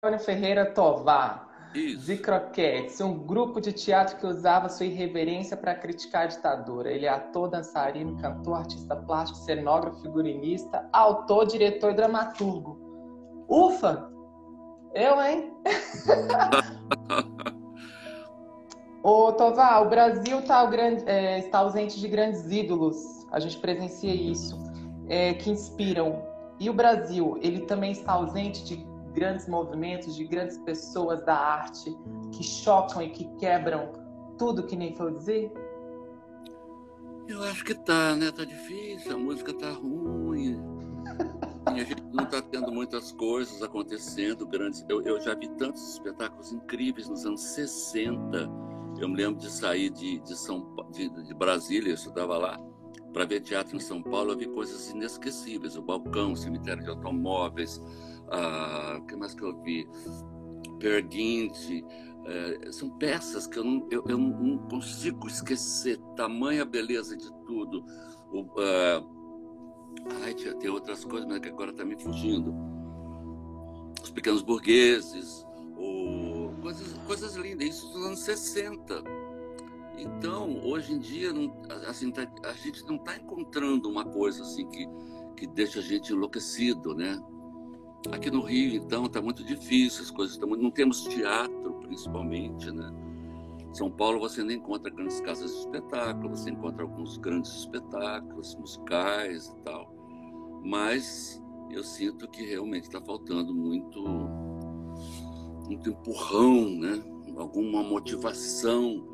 Antônio Ferreira Tovar. Isso. Croquetes, um grupo de teatro que usava sua irreverência para criticar a ditadura. Ele é ator, dançarino, cantor, artista plástico, cenógrafo, figurinista, autor, diretor e dramaturgo. Ufa! Eu, hein? Ô, Tovar, o Brasil tá grande, é, está ausente de grandes ídolos. A gente presencia isso, é, que inspiram. E o Brasil, ele também está ausente de grandes movimentos, de grandes pessoas da arte que chocam e que quebram tudo que nem foi dizer? Eu acho que tá, né? Tá difícil, a música tá ruim. a gente não tá tendo muitas coisas acontecendo grandes. Eu, eu já vi tantos espetáculos incríveis nos anos 60. Eu me lembro de sair de, de, São, de, de Brasília, eu estudava lá, para ver teatro em São Paulo. Eu vi coisas inesquecíveis: o balcão, o cemitério de automóveis, ah, o que mais que eu vi? Perguinte. É, são peças que eu não, eu, eu, não consigo esquecer. Tamanha beleza de tudo. O, uh, ai, tem outras coisas, mas que agora está me fugindo. Os pequenos burgueses, o, coisas, coisas lindas. Isso dos anos 60. Então, hoje em dia, não, assim, tá, a gente não está encontrando uma coisa assim que, que deixa a gente enlouquecido, né? Aqui no Rio, então, está muito difícil, as coisas estão muito... Não temos teatro, principalmente, né? São Paulo você nem encontra grandes casas de espetáculo, você encontra alguns grandes espetáculos musicais e tal. Mas eu sinto que realmente está faltando muito, muito empurrão, né? Alguma motivação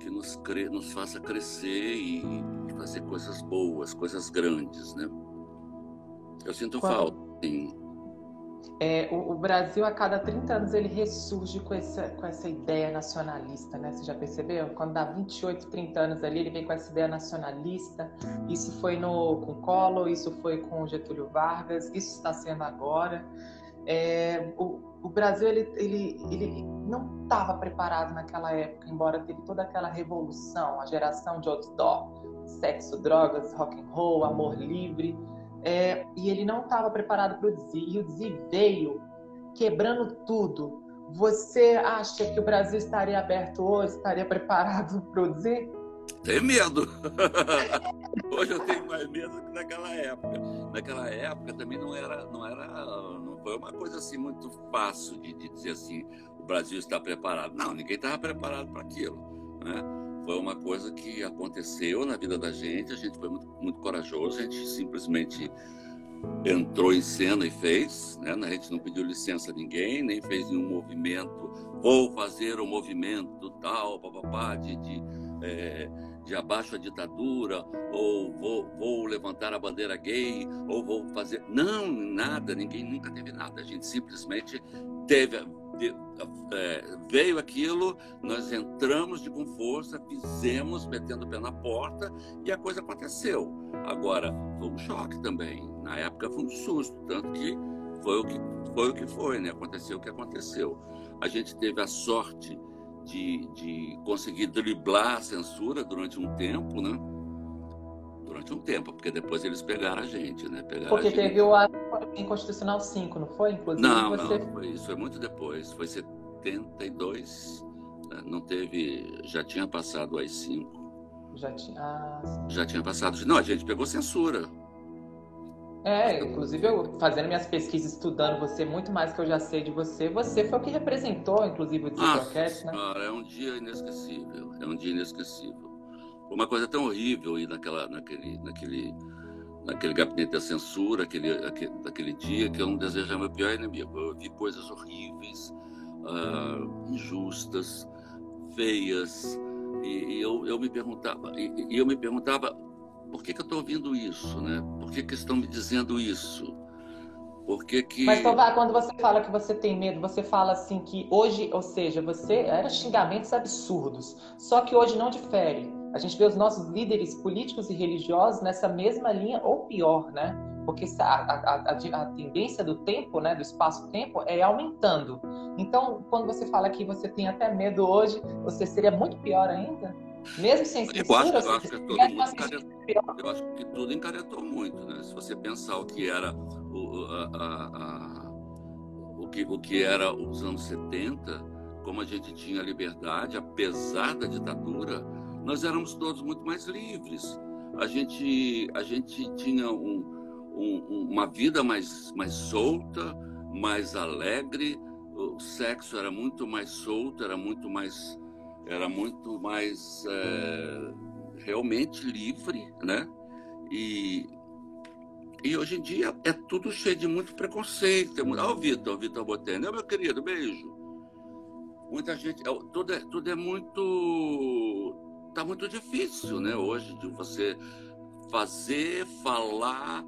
que nos, cre... nos faça crescer e fazer coisas boas, coisas grandes, né? Eu sinto Qual? falta, sim. É, o, o, Brasil, a cada 30 anos, ele ressurge com essa, com essa ideia nacionalista, né? Você já percebeu? Quando dá 28, 30 anos ali, ele vem com essa ideia nacionalista. Isso foi no, com Collor, isso foi com Getúlio Vargas, isso está sendo agora. É, o, o, Brasil, ele, ele, ele não estava preparado naquela época, embora teve toda aquela revolução, a geração de outdoor, sexo, drogas, rock and roll, amor livre é, e ele não estava preparado para o Dzi, e o Dzi veio quebrando tudo. Você acha que o Brasil estaria aberto hoje, estaria preparado para o Dzi? Tenho medo. Hoje eu tenho mais medo que naquela época. Naquela época também não era, não era, não foi uma coisa assim muito fácil de, de dizer assim, o Brasil está preparado. Não, ninguém estava preparado para aquilo, né? Foi uma coisa que aconteceu na vida da gente. A gente foi muito, muito corajoso, a gente simplesmente entrou em cena e fez, né? A gente não pediu licença a ninguém, nem fez nenhum movimento. Vou fazer um movimento tal, papapá, de, de, é, de abaixo a ditadura, ou vou, vou levantar a bandeira gay, ou vou fazer. Não, nada, ninguém nunca teve nada. A gente simplesmente teve é, veio aquilo, nós entramos de com força, fizemos, metendo o pé na porta e a coisa aconteceu. Agora, foi um choque também. Na época foi um susto, tanto que foi o que foi, o que foi né? Aconteceu o que aconteceu. A gente teve a sorte de, de conseguir driblar a censura durante um tempo, né? Durante um tempo, porque depois eles pegaram a gente, né? Pegaram porque teve o ato inconstitucional 5, não foi? Inclusive, não, você... não, foi, isso foi muito depois, foi 72, né? não teve, já tinha passado as 5. Já tinha. Ah, já tinha passado. Não, a gente pegou censura. É, inclusive eu fazendo minhas pesquisas, estudando você muito mais que eu já sei de você, você foi o que representou, inclusive, o Desenroquete, né? Cara, é um dia inesquecível, é um dia inesquecível. Uma coisa tão horrível ir naquela, naquele, naquele, naquele gabinete da censura, aquele, aquele, naquele dia, que eu não desejava meu pior inimigo. Eu vi coisas horríveis, uh, injustas, feias, e, e, eu, eu me perguntava, e, e, eu me perguntava, por que, que eu estou ouvindo isso, né? Por que, que estão me dizendo isso? Por que que... Mas, Tovar, quando você fala que você tem medo, você fala assim que hoje, ou seja, você era xingamentos absurdos, só que hoje não difere. A gente vê os nossos líderes políticos e religiosos nessa mesma linha, ou pior, né? Porque a, a, a, a tendência do tempo, né, do espaço-tempo, é aumentando. Então, quando você fala que você tem até medo hoje, você seria muito pior ainda? Mesmo sem censura? Eu acho, eu acho, que, todo mundo encaretou, eu acho que tudo encaretou muito, né? Se você pensar o que era o, a, que, o que era os anos 70, como a gente tinha liberdade, apesar da ditadura, nós éramos todos muito mais livres. A gente, a gente tinha um, um, uma vida mais, mais solta, mais alegre, o sexo era muito mais solto, era muito mais, era muito mais é, realmente livre, né? E, e hoje em dia é tudo cheio de muito preconceito. Olha o Vitor, o Vitor Botene, meu querido, beijo. Muita gente, é, tudo é, tudo é muito, tá muito difícil, né? Hoje de você fazer, falar,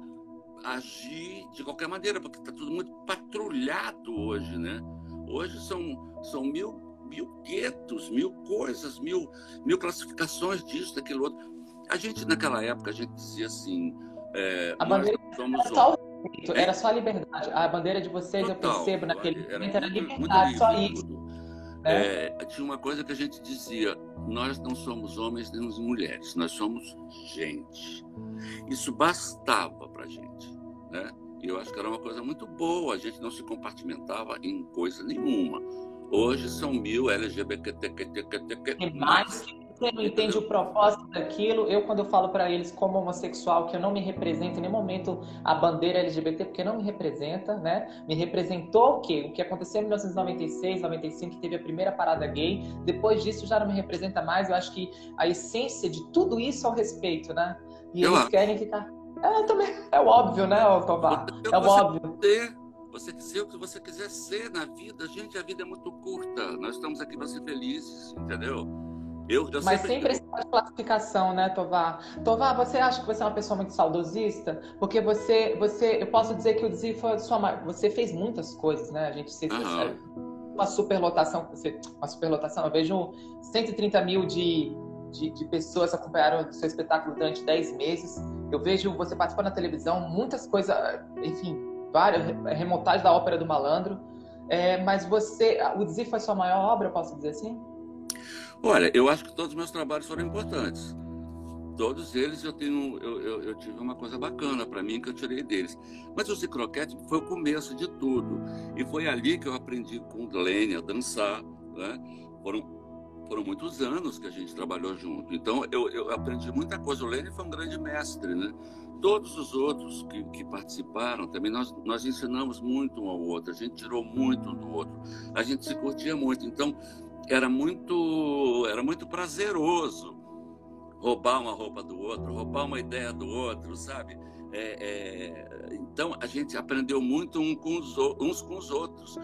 agir de qualquer maneira, porque está tudo muito patrulhado hoje, né? Hoje são, são mil, mil guetos, mil coisas, mil, mil classificações disso, daquilo outro. A gente, naquela época, a gente dizia assim. É, a bandeira somos era só, o... era só a liberdade. A bandeira de vocês, Total, eu percebo, naquele era momento, era liberdade, só isso. É. É, tinha uma coisa que a gente dizia: nós não somos homens nem mulheres, nós somos gente. Isso bastava para gente, né? E eu acho que era uma coisa muito boa, a gente não se compartimentava em coisa nenhuma. Hoje são mil LGBTQTQTQ. É mais que você não entende o propósito daquilo. Eu, quando eu falo para eles como homossexual, que eu não me represento em nenhum momento a bandeira LGBT, porque não me representa, né? Me representou o quê? O que aconteceu em 1996, 95, que teve a primeira parada gay. Depois disso já não me representa mais. Eu acho que a essência de tudo isso é o respeito, né? E eu eles acho. querem ficar. É, também. É o óbvio, né, Tovar? É o óbvio. Ter, você ser o que você quiser ser na vida. Gente, a vida é muito curta. Nós estamos aqui para ser felizes, entendeu? Eu, eu Mas sempre, sempre essa classificação, né, Tovar? Tovar, você acha que você é uma pessoa muito saudosista? Porque você, você eu posso dizer que o Dzi foi sua Você fez muitas coisas, né? A gente se uhum. uma superlotação, uma superlotação. Eu vejo 130 mil de, de, de pessoas acompanharam o seu espetáculo durante 10 meses. Eu vejo você participando na televisão, muitas coisas, enfim, várias remontagens da ópera do malandro. É, mas você, o Dzi foi sua maior obra, posso dizer assim? Olha, eu acho que todos os meus trabalhos foram importantes. Todos eles eu tenho, eu, eu, eu tive uma coisa bacana para mim que eu tirei deles. Mas o Zicroquete foi o começo de tudo. E foi ali que eu aprendi com o Lênin a dançar. Né? Foram, foram muitos anos que a gente trabalhou junto. Então eu, eu aprendi muita coisa. O Lênin foi um grande mestre, né? Todos os outros que, que, participaram também, nós, nós ensinamos muito um ao outro, a gente tirou muito um do outro, a gente se curtia muito. Então, era muito, era muito prazeroso roubar uma roupa do outro, roubar uma ideia do outro, sabe? É, é, então a gente aprendeu muito um com os, uns com os outros.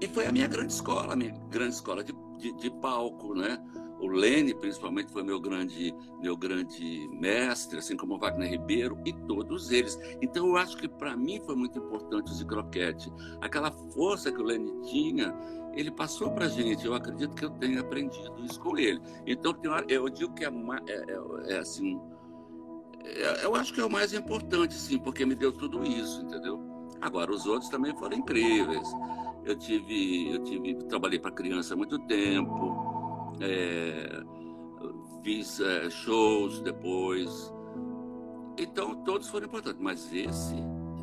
E foi a minha grande escola, a minha grande escola de, de, de palco, né? O Lene, principalmente, foi meu grande, meu grande mestre, assim como o Wagner Ribeiro e todos eles. Então, eu acho que para mim foi muito importante o Zicroquete. Aquela força que o Lene tinha, ele passou para a gente. Eu acredito que eu tenha aprendido isso com ele. Então, eu digo que é, é, é, é assim. É, eu acho que é o mais importante, sim, porque me deu tudo isso, entendeu? Agora, os outros também foram incríveis. Eu tive, eu tive, trabalhei para criança há muito tempo é, fiz é, shows depois. Então, todos foram importantes, mas esse,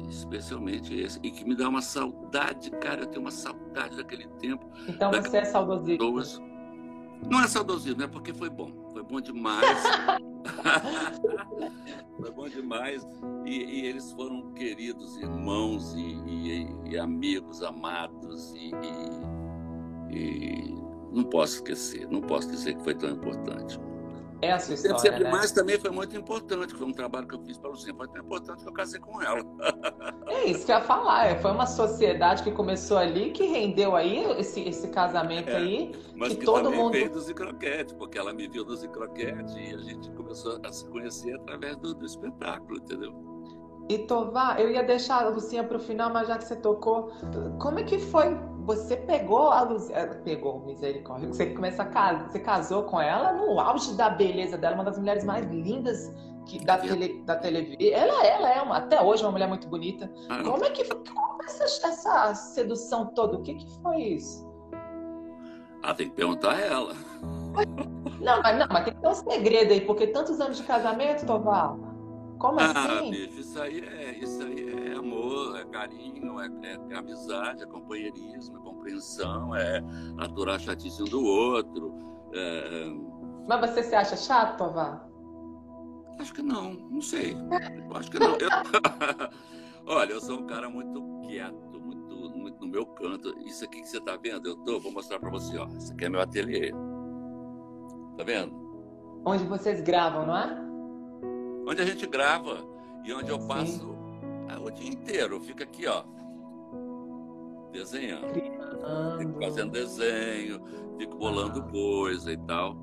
especialmente esse, e que me dá uma saudade, cara, eu tenho uma saudade daquele tempo. Então, você é saudosismo? Não é saudosismo, é porque foi bom, foi bom demais. foi bom demais. E, e, eles foram queridos irmãos e, e, e amigos amados e não posso esquecer, não posso dizer que foi tão importante. A sua história, Sempre né? mais também foi muito importante, foi um trabalho que eu fiz para o Lucinha, foi tão importante que eu casei com ela. É isso que eu ia falar, é, foi uma sociedade que começou ali, que rendeu aí esse, esse casamento é, aí, mas que, que todo mundo... veio do Zicroquete, porque ela me viu do Zicroquete e a gente começou a se conhecer através do, do espetáculo, entendeu? E Tovar, eu ia deixar a Lucinha para o final, mas já que você tocou, como é que foi você pegou a Luz... Eh, pegou, misericórdia. Você começa a casar, você casou com ela no auge da beleza dela, uma das mulheres mais lindas que, da, tele, da televisão. Ela, ela é uma, até hoje uma mulher muito bonita. Ah, como é que foi essa, essa sedução toda? O que, que foi isso? Ah, tem que perguntar a ela. Não, mas, não, mas tem que ter um segredo aí, porque tantos anos de casamento, Toval. Como ah, assim? bicho, isso aí é, isso aí é amor, é carinho, é, é, é amizade, é companheirismo, é compreensão, é aturar a chatice um do outro. É... Mas você se acha chato, Tovar? Acho que não, não sei. Eu acho que não. Eu... Olha, eu sou um cara muito quieto, muito, muito no meu canto. Isso aqui que você está vendo, eu tô, vou mostrar para você. Ó. Isso aqui é meu ateliê. Tá vendo? Onde vocês gravam, não é? Onde a gente grava e onde eu passo ah, o dia inteiro. Fica aqui, ó, desenhando. Fico fazendo desenho, fico bolando coisa e tal.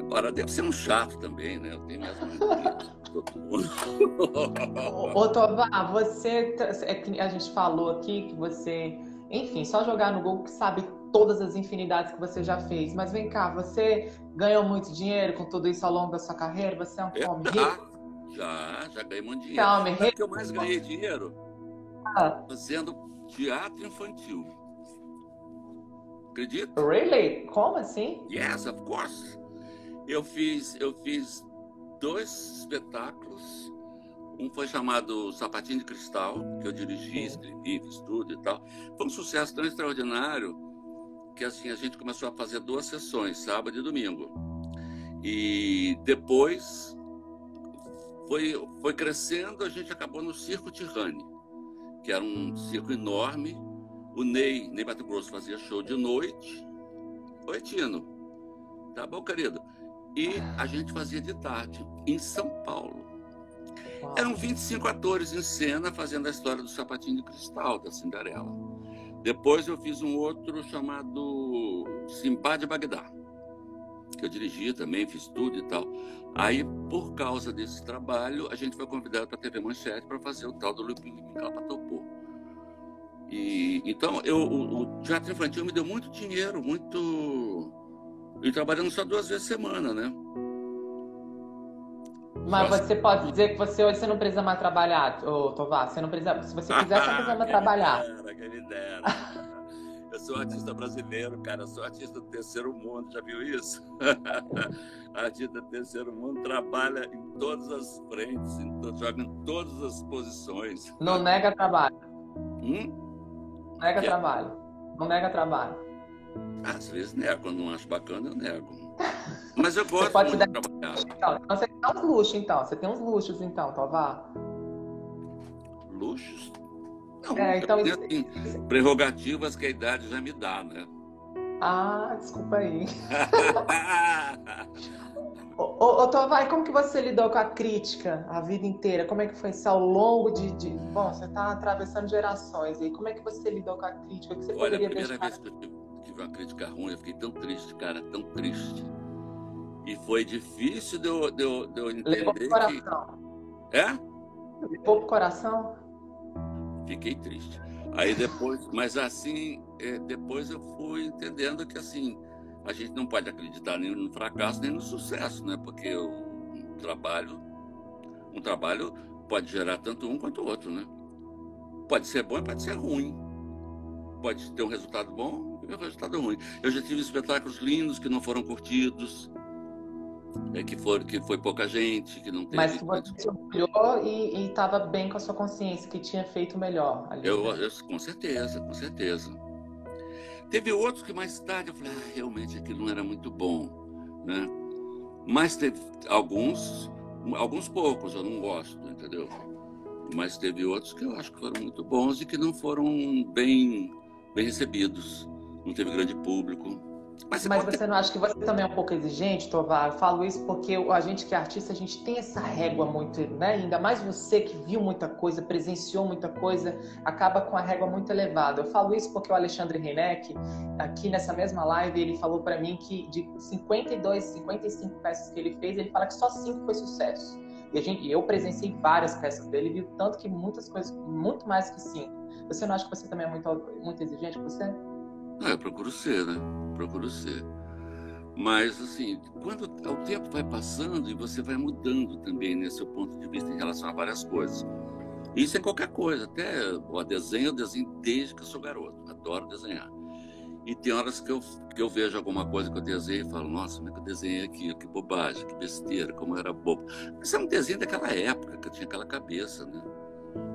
Agora, deve ser um chato também, né? Eu tenho mundo. Ô, Tovar, você. É a gente falou aqui que você. Enfim, só jogar no Google que sabe todas as infinidades que você já fez. Mas vem cá, você ganhou muito dinheiro com tudo isso ao longo da sua carreira? Você é um homem rico? Já, já ganhei muito dinheiro. Você é homem rico? que eu mais ganhei dinheiro? Ah. Fazendo teatro infantil. Acredita? Really? Como assim? Yes, of course. Eu fiz, eu fiz dois espetáculos. Um foi chamado Sapatinho de Cristal, que eu dirigi, escrevi, fiz tudo e tal. Foi um sucesso tão extraordinário que assim a gente começou a fazer duas sessões, sábado e domingo. E depois foi, foi crescendo, a gente acabou no Circo Tirrane, que era um circo enorme. O Ney, Ney Mato Grosso fazia show de noite. Oi, Tino. Tá bom, querido? E a gente fazia de tarde, em São Paulo. Eram 25 atores em cena fazendo a história do sapatinho de cristal da Cinderela. Depois eu fiz um outro chamado Simpá de Bagdá, que eu dirigi também, fiz tudo e tal. Aí, por causa desse trabalho, a gente foi convidado para a TV Manchete para fazer o tal do Lupin Topô. E então, eu, o, o, teatro infantil me deu muito dinheiro, muito e trabalhando só duas vezes semana, né? Mas você pode dizer que você hoje você não precisa mais trabalhar, ô Tovar. Você não precisa. Se você quiser, você precisa mais trabalhar. Dera, quem dera. Eu sou artista brasileiro, cara. Eu sou artista do terceiro mundo, já viu isso? artista do terceiro mundo trabalha em todas as frentes, em, joga em todas as posições. Não nega trabalho. Hum? Nega que... trabalho. Não nega trabalho. Às vezes nego, quando não acho bacana, eu nego. Mas eu gosto muito de trabalhar. Então, você tem uns luxos, então. Você tem uns luxos, então, Tovar. Luxos? Não, é, então, isso... assim, prerrogativas que a idade já me dá, né? Ah, desculpa aí. ô, ô, ô como que você lidou com a crítica a vida inteira? Como é que foi isso ao longo de... de... Bom, você está atravessando gerações. E como é que você lidou com a crítica? Que você Olha, a primeira vez que eu tive, tive uma crítica ruim, eu fiquei tão triste, cara, tão triste. E foi difícil de eu, de eu, de eu entender Levou pro coração. Que... É? Levou pro coração? Fiquei triste. Aí depois, mas assim, é, depois eu fui entendendo que assim, a gente não pode acreditar nem no fracasso nem no sucesso, né? Porque o um trabalho, um trabalho pode gerar tanto um quanto o outro, né? Pode ser bom e pode ser ruim. Pode ter um resultado bom e um resultado ruim. Eu já tive espetáculos lindos que não foram curtidos, é, que, for, que foi pouca gente, que não teve. Mas você olhou e estava bem com a sua consciência, que tinha feito melhor. Ali, eu, né? eu, com certeza, com certeza. Teve outros que mais tarde eu falei, ah, realmente aquilo não era muito bom, né? Mas teve alguns, alguns poucos eu não gosto, entendeu? Mas teve outros que eu acho que foram muito bons e que não foram bem, bem recebidos. Não teve grande público. Mas, Mas você não acha que você também é um pouco exigente, Tovar? Eu falo isso porque a gente que é artista, a gente tem essa régua muito, né? Ainda mais você que viu muita coisa, presenciou muita coisa, acaba com a régua muito elevada. Eu falo isso porque o Alexandre Reineck, aqui nessa mesma live, ele falou para mim que de 52, 55 peças que ele fez, ele fala que só cinco foi sucesso. E a gente, eu presenciei várias peças dele, viu tanto que muitas coisas, muito mais que cinco. Você não acha que você também é muito, muito exigente com você? É, eu procuro ser, né? Procuro ser. Mas, assim, quando o tempo vai passando e você vai mudando também né, seu ponto de vista em relação a várias coisas. Isso é qualquer coisa, até o desenho, eu desenho desde que eu sou garoto, adoro desenhar. E tem horas que eu, que eu vejo alguma coisa que eu desenho e falo, nossa, como é que eu desenhei aquilo? Que bobagem, que besteira, como era bobo. Isso é um desenho daquela época, que eu tinha aquela cabeça, né?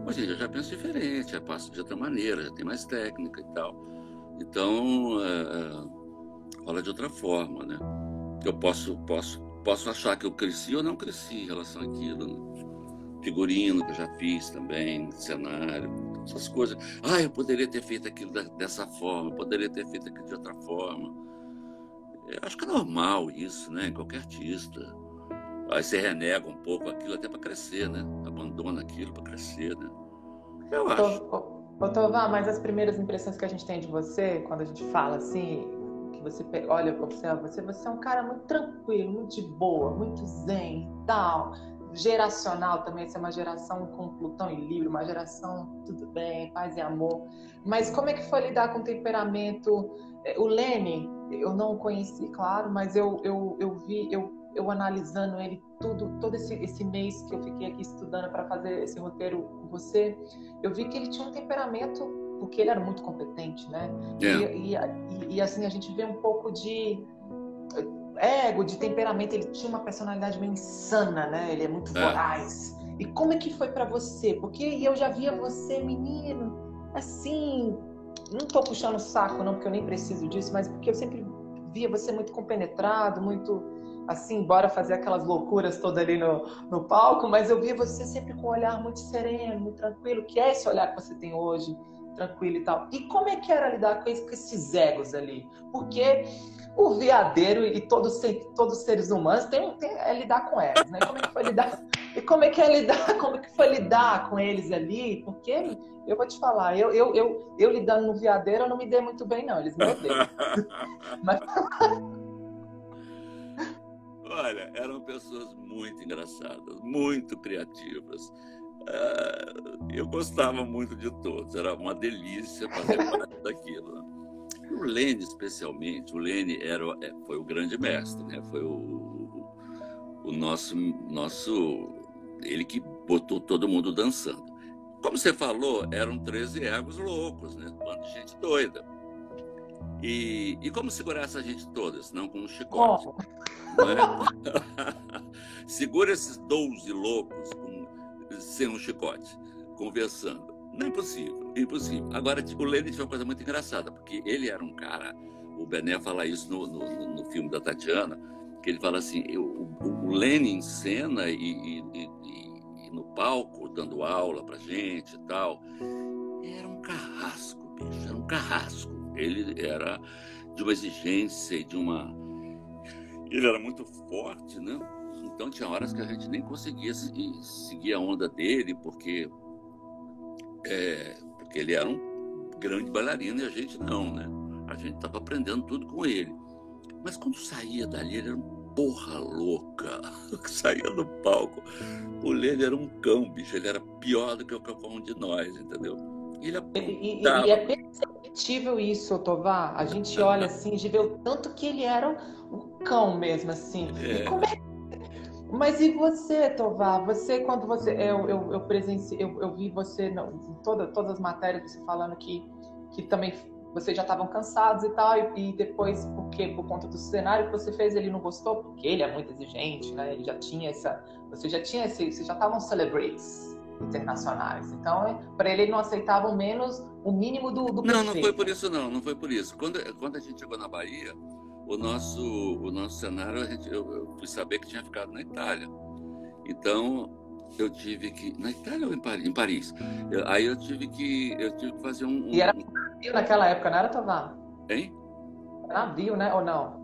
Hoje eu já penso diferente, já passo de outra maneira, já tem mais técnica e tal. Então, é, é, rola de outra forma, né? Eu posso, posso, posso achar que eu cresci ou não cresci em relação àquilo. Né? Figurino que eu já fiz também, cenário, essas coisas. Ah, eu poderia ter feito aquilo dessa forma, eu poderia ter feito aquilo de outra forma. Eu acho que é normal isso, né? Qualquer artista. Aí você renega um pouco aquilo até para crescer, né? Abandona aquilo para crescer, né? Eu acho. Ô, mas as primeiras impressões que a gente tem de você, quando a gente fala assim, que você olha, observa você, você é um cara muito tranquilo, muito de boa, muito zen e tal geracional também, ser é uma geração com Plutão e Libra, uma geração tudo bem, paz e amor. Mas como é que foi lidar com o temperamento? É, o Lene, eu não o conheci, claro, mas eu, eu, eu vi, eu, eu analisando ele tudo, todo esse, esse mês que eu fiquei aqui estudando para fazer esse roteiro com você, eu vi que ele tinha um temperamento, porque ele era muito competente, né? Yeah. É. E, e, e, assim, a gente vê um pouco de ego, de temperamento, ele tinha uma personalidade meio insana, né? Ele é muito é. voraz. E como é que foi para você? Porque eu já via você, menino, assim, não tô puxando o saco não, porque eu nem preciso disso, mas porque eu sempre via você muito compenetrado, muito assim, bora fazer aquelas loucuras todas ali no, no palco, mas eu via você sempre com um olhar muito sereno, muito tranquilo, que é esse olhar que você tem hoje, tranquilo e tal. E como é que era lidar com esses egos ali? Porque o viadeiro e todos, todos os seres humanos têm, têm é lidar com eles, né? Como é que foi lidar? E como é que é lidar? Como é que foi lidar com eles ali? Porque eu vou te falar, eu, eu, eu, eu lidando no viadeiro, eu não me dei muito bem, não. Eles me odeiam. Mas... Olha, eram pessoas muito engraçadas, muito criativas. Uh, eu gostava muito de todos, era uma delícia fazer parte daquilo. O Lene, especialmente, o Lene era, é, foi o grande mestre, né? foi o, o nosso, nosso. Ele que botou todo mundo dançando. Como você falou, eram 13 egos loucos, né? Um bando de gente doida. E, e como segurar essa gente toda, senão com um chicote? Oh. É? Segura esses 12 loucos com, sem um chicote, conversando. Não é impossível, impossível. Agora, tipo, o Lenin tinha uma coisa muito engraçada, porque ele era um cara, o Bené fala isso no, no, no filme da Tatiana, que ele fala assim, o, o Lenin em cena e, e, e, e, no palco, dando aula pra gente e tal, era um carrasco, bicho, era um carrasco. Ele era de uma exigência e de uma... Ele era muito forte, né? Então tinha horas que a gente nem conseguia seguir a onda dele, porque é, porque ele era um grande bailarino e a gente não, né? A gente estava aprendendo tudo com ele. Mas quando saía dali, ele era um porra louca. saía do palco. O Lele era um cão, bicho. Ele era pior do que qualquer um de nós, entendeu? Ele e, e, e, é perceptível isso, Tovar. A gente olha assim, de ver o tanto que ele era um cão mesmo, assim. É. É mas e você, Tovar? Você, quando você. Eu, eu, eu presenciei, eu, eu vi você em toda, todas as matérias você falando que, que também vocês já estavam cansados e tal, e, e, depois, porque por conta do cenário que você fez, ele não gostou, porque ele é muito exigente, né? Ele já tinha essa. Você já tinha esse. Vocês já estavam celebrates internacionais. Então, para ele, ele não aceitava menos o mínimo do, do Não, não foi por isso, não. Não foi por isso. Quando, quando a gente chegou na Bahia o nosso, o nosso cenário, a gente, eu, eu fui saber que tinha ficado na Itália. Então, eu tive que. Na Itália ou em Paris? Em Paris. Eu, aí eu tive que. Eu tive que fazer um. um... E era navio naquela época, não era, Tovar? Hein? Navio, né? Ou não?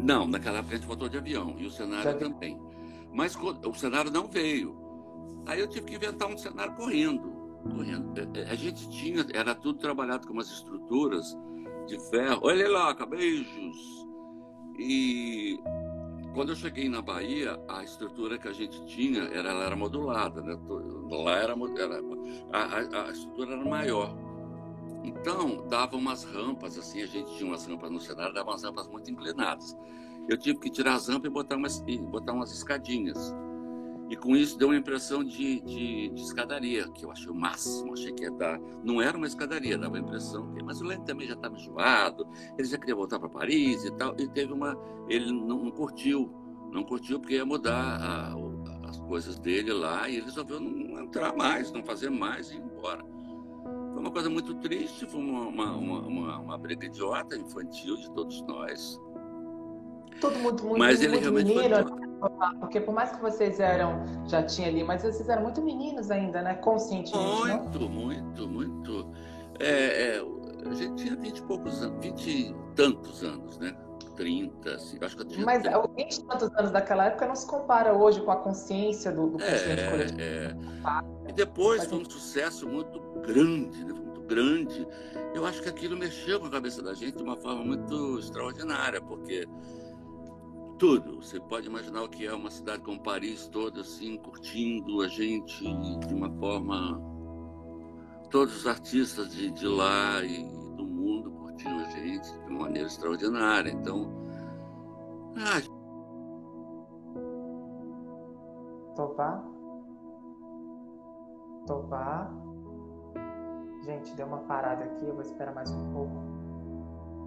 Não, naquela época a gente voltou de avião. E o cenário Já também. Mas o cenário não veio. Aí eu tive que inventar um cenário correndo. Correndo. É, é, a gente tinha, era tudo trabalhado com umas estruturas de ferro. Olha lá, beijos. E quando eu cheguei na Bahia, a estrutura que a gente tinha era, ela era modulada, né? Lá era, era a, a, a, estrutura era maior. Então, dava umas rampas, assim, a gente tinha umas rampas no cenário, dava umas rampas muito inclinadas. Eu tive que tirar as rampas e botar umas, e botar umas escadinhas. E com isso deu uma impressão de, de, de, escadaria, que eu achei o máximo, achei que ia dar. Não era uma escadaria, dava a impressão. Mas o Lenny também já estava enjoado, ele já queria voltar para Paris e tal. E teve uma. Ele não, não curtiu, não curtiu porque ia mudar a, as coisas dele lá e ele resolveu não entrar mais, não fazer mais e ir embora. Foi uma coisa muito triste, foi uma, uma, uma, uma briga idiota, infantil de todos nós. Todo mundo muito, mas ele muito realmente foi... porque por mais que vocês eram, já tinha ali, mas vocês eram muito meninos ainda, né? Conscientemente, Muito, não? muito, muito. É, é, a gente tinha 20 e poucos anos, 20 e tantos anos, né? 30, assim, acho que eu tinha Mas 30. os 20 e tantos anos daquela época não se compara hoje com a consciência do, do é, coletivo. É. E depois foi um sucesso muito grande, né? muito grande. Eu acho que aquilo mexeu com a cabeça da gente de uma forma muito extraordinária, porque tudo. Você pode imaginar o que é uma cidade como Paris toda assim, curtindo a gente de uma forma. Todos os artistas de, de lá e do mundo curtindo a gente de uma maneira extraordinária. Então. Ah... Topar? Topar? Gente, deu uma parada aqui, eu vou esperar mais um pouco.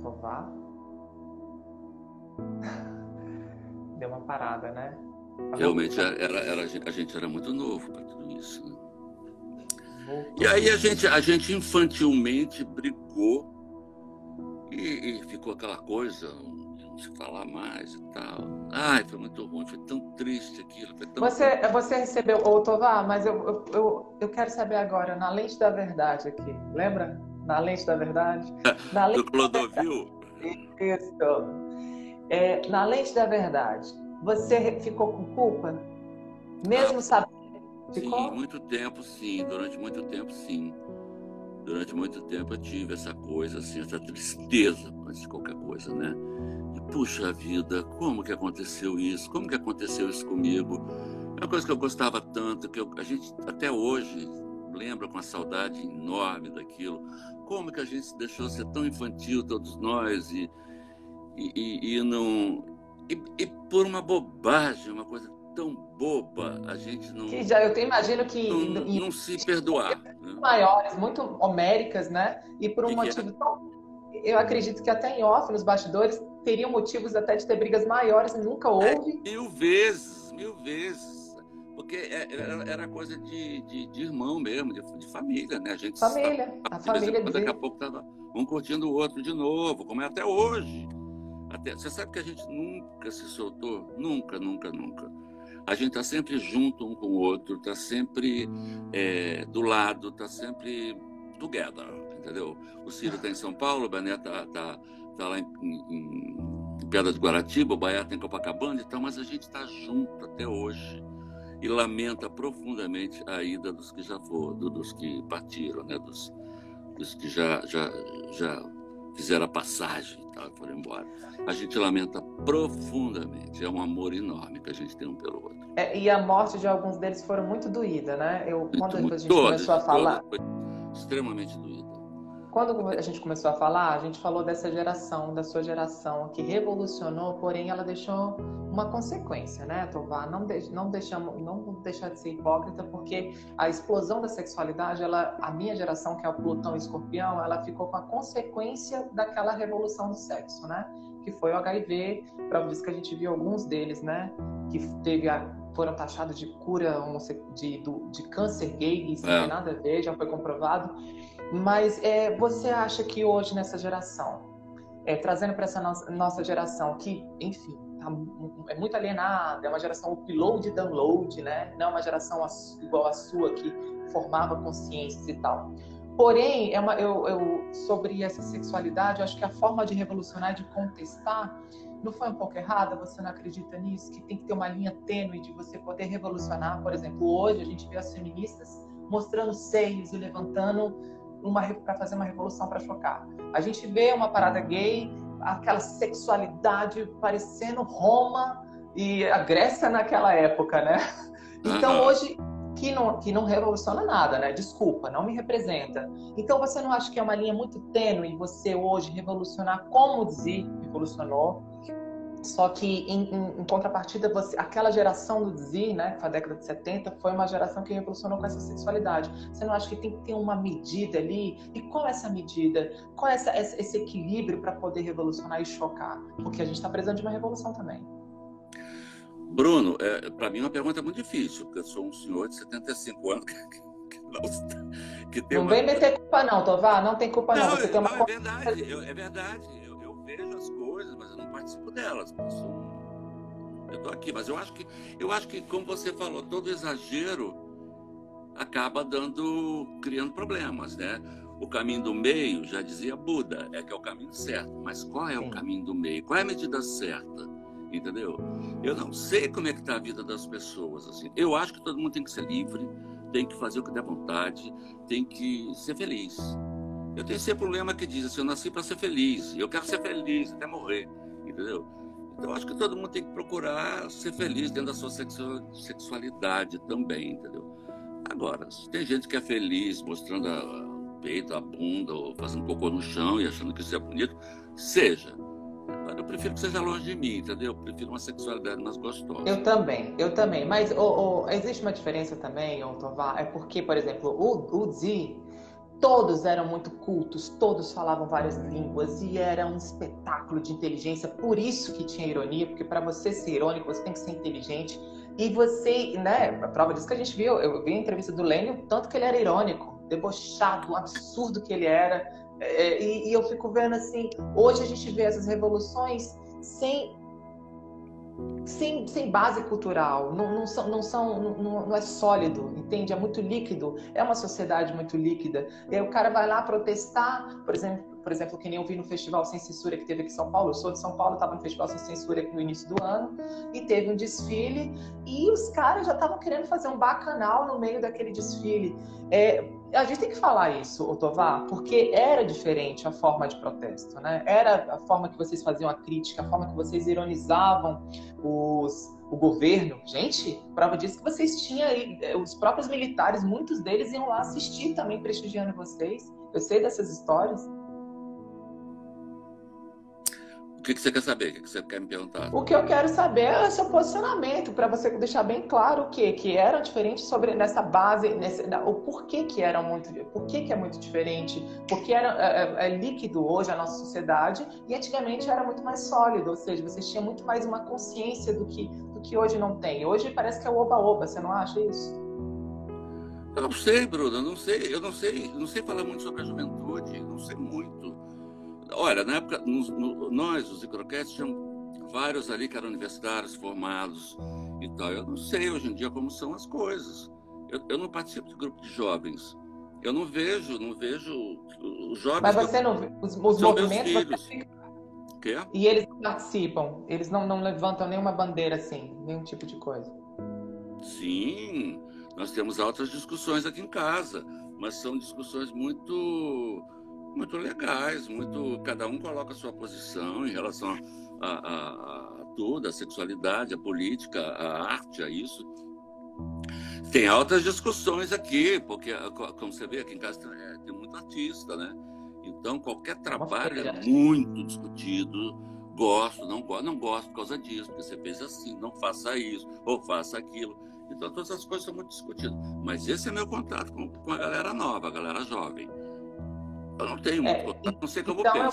Topar? deu uma parada, né? Realmente era, era, a gente era muito novo para tudo isso. Né? E aí a gente, a gente infantilmente brigou e, e, ficou aquela coisa, não se falar mais e tal. Ai, foi muito ruim, foi tão triste aquilo. Tão... Você, você recebeu, ô Tovar, mas eu, eu, eu, eu, quero saber agora, na lente da verdade aqui, lembra? Na lente da verdade? Na lente Do Clodovil? Isso. É, na lente da verdade, você ficou com culpa? Mesmo ah, sabendo? Ficou? Sim, muito tempo, sim. Durante muito tempo, sim. Durante muito tempo eu tive essa coisa, assim, essa tristeza, antes de qualquer coisa, né? E, puxa vida, como que aconteceu isso? Como que aconteceu isso comigo? É uma coisa que eu gostava tanto, que eu, a gente até hoje lembra com a saudade enorme daquilo. Como que a gente deixou ser tão infantil, todos nós, e e, e, e não. E, e, por uma bobagem, uma coisa tão boba, a gente não. Que já, eu imagino que. Não, não se perdoar. Né? Maiores, muito homéricas, né? E por um que motivo que é? tão. Eu acredito que até em off, nos bastidores, teriam motivos até de ter brigas maiores e nunca é, houve. É, mil vezes, mil vezes. Porque é, era, era coisa de, de, de, irmão mesmo, de, de, família, né? A gente família, a, a família. Daqui a pouco tava um curtindo o outro de novo, como é até hoje. Até, você sabe que a gente nunca se soltou? Nunca, nunca, nunca. A gente está sempre junto um com o outro, está sempre é, do lado, está sempre together, entendeu? O Ciro está em São Paulo, o Bené está tá, tá lá em, em, em Pedra de Guaratiba, o Baiá está em Copacabana e tal, mas a gente está junto até hoje e lamenta profundamente a ida dos que já foram, dos que partiram, né? dos, dos que já, já, já fizeram a passagem e tal, foram embora. A gente lamenta profundamente, é um amor enorme que a gente tem um pelo outro. É, e a morte de alguns deles foram muito doída, né? Eu, quando muito, a gente todas, começou a falar... Foi extremamente doída. Quando a gente começou a falar, a gente falou dessa geração, da sua geração, que revolucionou, porém ela deixou uma consequência, né, Tovar? Não, de, não, deixamos, não deixar de ser hipócrita, porque a explosão da sexualidade, ela, a minha geração, que é o Plutão e Escorpião, ela ficou com a consequência daquela revolução do sexo, né? Que foi o HIV, prova disso que a gente viu alguns deles, né? Que teve a, foram taxados de cura de, de, de câncer gay, isso não tem é. nada a ver, já foi comprovado. Mas é, você acha que hoje, nessa geração, é, trazendo para essa nossa, nossa geração, que, enfim, tá, é muito alienada, é uma geração upload e download, né? Não é uma geração igual a sua, que formava consciências e tal. Porém, é uma, eu, eu, sobre essa sexualidade, eu acho que a forma de revolucionar, de contestar, não foi um pouco errada? Você não acredita nisso? Que tem que ter uma linha tênue de você poder revolucionar. Por exemplo, hoje a gente vê as feministas mostrando seios e levantando para fazer uma revolução para chocar. A gente vê uma parada gay, aquela sexualidade parecendo Roma e a Grécia naquela época, né? Então hoje que não, que não revoluciona nada, né? Desculpa, não me representa. Então você não acha que é uma linha muito tênue você hoje revolucionar como o revolucionou Só que, em, em, em contrapartida, você, aquela geração do Dizzy, né, que foi a década de 70, foi uma geração que revolucionou com essa sexualidade. Você não acha que tem que ter uma medida ali? E qual é essa medida? Qual é essa, esse equilíbrio para poder revolucionar e chocar? Porque a gente está precisando de uma revolução também. Bruno, é, para mim é uma pergunta muito difícil, porque eu sou um senhor de 75 anos que, que não, que tem Não uma... vem meter culpa não, Tovar, não tem culpa não. não. Você não, tem uma... é verdade, eu, é verdade. Eu, eu, vejo as coisas, mas eu não participo delas. Eu sou... estou aqui, mas eu acho que, eu acho que, como você falou, todo exagero acaba dando, criando problemas, né? O caminho do meio, já dizia Buda, é que é o caminho certo. Mas qual é Sim. o caminho do meio? Qual é a medida certa? entendeu? Eu não sei como é que está a vida das pessoas, assim. Eu acho que todo mundo tem que ser livre, tem que fazer o que der vontade, tem que ser feliz. Eu tenho esse problema que diz assim, eu nasci para ser feliz, eu quero ser feliz até morrer, entendeu? Então, acho que todo mundo tem que procurar ser feliz dentro da sua sexualidade também, entendeu? Agora, tem gente que é feliz mostrando o peito, a bunda, ou fazendo cocô no chão e achando que isso é bonito, seja. Eu prefiro que seja longe de mim, entendeu? Eu prefiro uma sexualidade mais gostosa. Eu também, eu também. Mas oh, oh, existe uma diferença também, oh, é porque, por exemplo, o, o todos eram muito cultos, todos falavam várias línguas e era um espetáculo de inteligência. Por isso que tinha ironia, porque para você ser irônico, você tem que ser inteligente. E você, né, a prova disso que a gente viu, eu vi a entrevista do Lênin, tanto que ele era irônico, debochado, um absurdo que ele era é, e, e eu fico vendo assim, hoje a gente vê essas revoluções sem sem, sem base cultural, não, não, são, não, são, não, não é sólido, entende? É muito líquido, é uma sociedade muito líquida. E aí o cara vai lá protestar, por exemplo, por exemplo, que nem eu vi no Festival Sem Censura que teve aqui em São Paulo. Eu sou de São Paulo, estava no Festival Sem Censura no início do ano, e teve um desfile, e os caras já estavam querendo fazer um bacanal no meio daquele desfile. É, a gente tem que falar isso, Otová, porque era diferente a forma de protesto, né? Era a forma que vocês faziam a crítica, a forma que vocês ironizavam os, o governo. Gente, prova disso que vocês tinham aí, eh, os próprios militares, muitos deles iam lá assistir também, prestigiando vocês. Eu sei dessas histórias. O que, que, você quer saber? O que, que, você quer me perguntar? O que eu quero saber é o seu posicionamento, para você deixar bem claro o que que era diferente sobre nessa base, nesse, o porquê que era muito, por que é muito diferente, porque era é, é, é, líquido hoje a nossa sociedade e antigamente era muito mais sólido, ou seja, você tinha muito mais uma consciência do que do que hoje não tem. Hoje parece que é o oba-oba, você não acha isso? Eu não sei, Bruno, eu não sei, eu não sei, não sei falar muito sobre a juventude, não sei muito. Olha, na época, nos, no, nós, os Icroquetes, tínhamos vários ali que eram universitários, formados e tal. Eu não sei hoje em dia como são as coisas. Eu, eu não participo de grupo de jovens. Eu não vejo, não vejo os jovens. Mas você não vê os, os movimentos. Meus. Fica... E eles participam, eles não, não levantam nenhuma bandeira assim, nenhum tipo de coisa. Sim, nós temos altas discussões aqui em casa, mas são discussões muito muito legais, muito cada um coloca a sua posição em relação a, a, a tudo, a sexualidade, a política, a arte, a isso. Tem altas discussões aqui, porque como você vê aqui em casa é, tem muito artista, né? Então qualquer trabalho é muito discutido. Gosto, não gosto, não gosto por causa disso, porque você fez assim, não faça isso ou faça aquilo. Então todas essas coisas são muito discutidas. Mas esse é meu contato com, com a galera nova, a galera jovem. Eu não tenho muito é, não sei como então eu,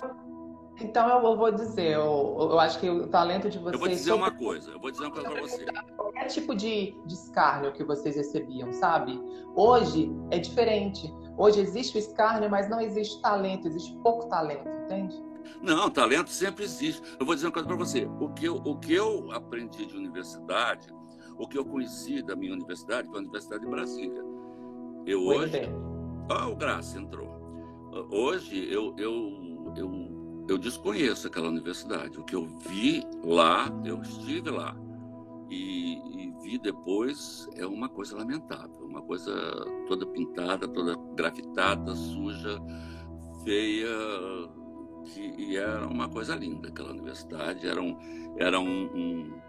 então eu vou dizer, eu, eu acho que o talento de vocês... Eu vou dizer uma coisa, eu vou dizer uma coisa para você. Qualquer tipo de, de escárnio que vocês recebiam, sabe? Hoje é diferente. Hoje existe o escárnio, mas não existe talento, existe pouco talento, entende? Não, talento sempre existe. Eu vou dizer uma coisa para você. O que, eu, o que eu aprendi de universidade, o que eu conheci da minha universidade, foi a Universidade de Brasília. Eu hoje... Ah, o Graça entrou. Hoje eu, eu, eu, eu desconheço aquela universidade. O que eu vi lá, eu estive lá. E, e, vi depois é uma coisa lamentável, uma coisa toda pintada, toda grafitada, suja, feia, que, e era uma coisa linda aquela universidade, era um, era um, um,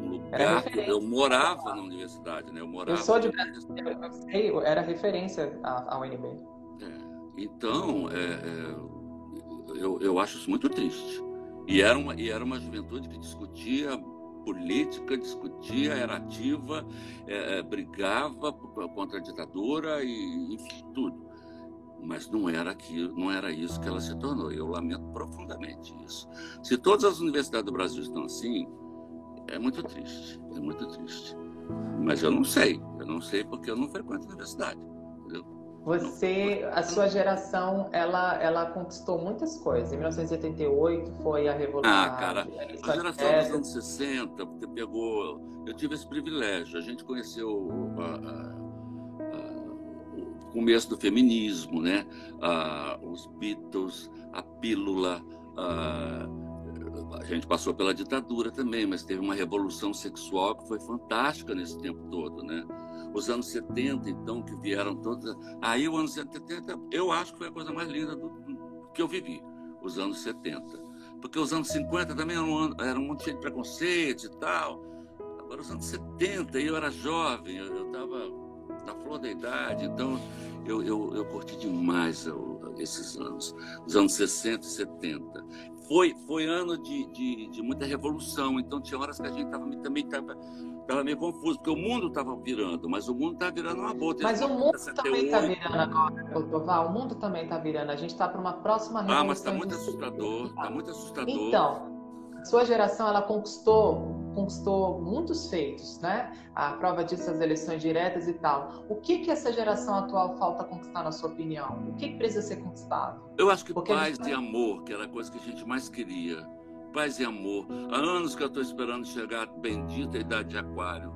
um lugar que eu morava na universidade, né? Eu morava. Eu sou de eu sei, era referência à, à UNB. Então, é, é, eu, eu acho isso muito triste. E era uma, e era uma juventude que discutia política, discutia, era ativa, é, é, brigava contra a ditadura e enfim, tudo. Mas não era aquilo, não era isso que ela se tornou. Eu lamento profundamente isso. Se todas as universidades do Brasil estão assim, é muito triste, é muito triste. Mas eu não sei, eu não sei porque eu não frequento a universidade. Você, a sua geração, ela, ela conquistou muitas coisas. Em 1988 foi a Revolução. Ah, cara, a geração dos anos 60, porque pegou. Eu tive esse privilégio. A gente conheceu a, a, a, o começo do feminismo, né? os Beatles, a pílula. A, gente passou pela ditadura também, mas teve uma revolução sexual que foi fantástica nesse tempo todo, né? os anos 70, então, que vieram todos. Aí, o ano 70, eu acho que foi a coisa mais linda do, que eu vivi, os anos 70. Porque os anos 50 também eram um, era um monte de preconceito e tal. Agora, os anos 70, eu era jovem, eu estava na flor da idade, então eu, eu, eu curti demais esses anos, os anos 60 e 70 foi, foi ano de, de, de, muita revolução, então tinha horas que a gente tava, também estava tava meio confuso, porque o mundo estava virando, mas o mundo está virando uma boa. Mas o mundo 68. também está virando agora, o mundo também está virando, a gente está para uma próxima revolução. Ah, mas está muito assustador, está muito assustador. Então, sua geração ela conquistou conquistou muitos feitos, né? A prova disso as eleições diretas e tal. O que que essa geração atual falta conquistar na sua opinião? O que, que precisa ser conquistado? Eu acho que Porque paz gente... e amor, que era a coisa que a gente mais queria. Paz e amor. Há anos que eu estou esperando chegar a bendita idade de aquário.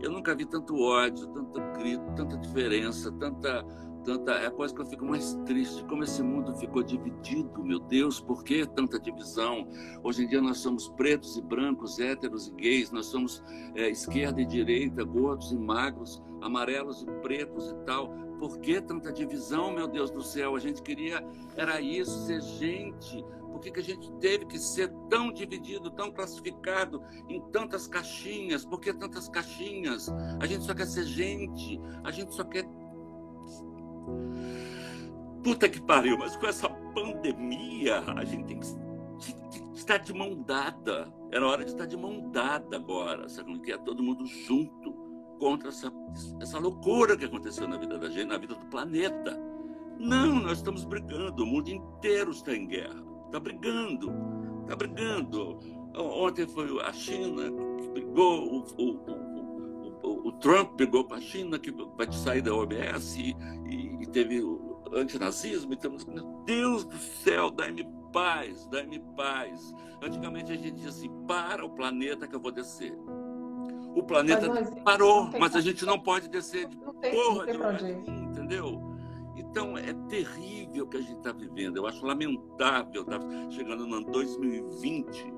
Eu nunca vi tanto ódio, tanto grito, tanta diferença, tanta tanta é coisa que eu fico mais triste. Como esse mundo ficou dividido meu Deus por que tanta divisão? Hoje em dia nós somos pretos e brancos héteros e gays nós somos é, esquerda e direita gordos e magros amarelos e pretos e tal. Por que tanta divisão meu Deus do céu? A gente queria era isso ser gente. Por que, que a gente teve que ser tão dividido, tão classificado em tantas caixinhas? Por que tantas caixinhas? A gente só quer ser gente, a gente só quer Puta que pariu, mas com essa pandemia a gente tem que estar de mão dada. Era hora de estar de mão dada agora, sabe? Que é todo mundo junto contra essa, essa loucura que aconteceu na vida da gente, na vida do planeta. Não, nós estamos brigando, o mundo inteiro está em guerra. Está brigando, está brigando. Ontem foi a China que brigou, o, o, o, o Trump pegou com a China, que vai sair da OMS, e, e, e teve o antinazismo. Então, meu Deus do céu, dai-me paz, dai-me paz. Antigamente a gente dizia assim: para o planeta que eu vou descer. O planeta mas, parou, mas a gente não pode descer de não tem, porra de lugar entendeu? Então é terrível o que a gente está vivendo. Eu acho lamentável estar tá chegando no ano 2020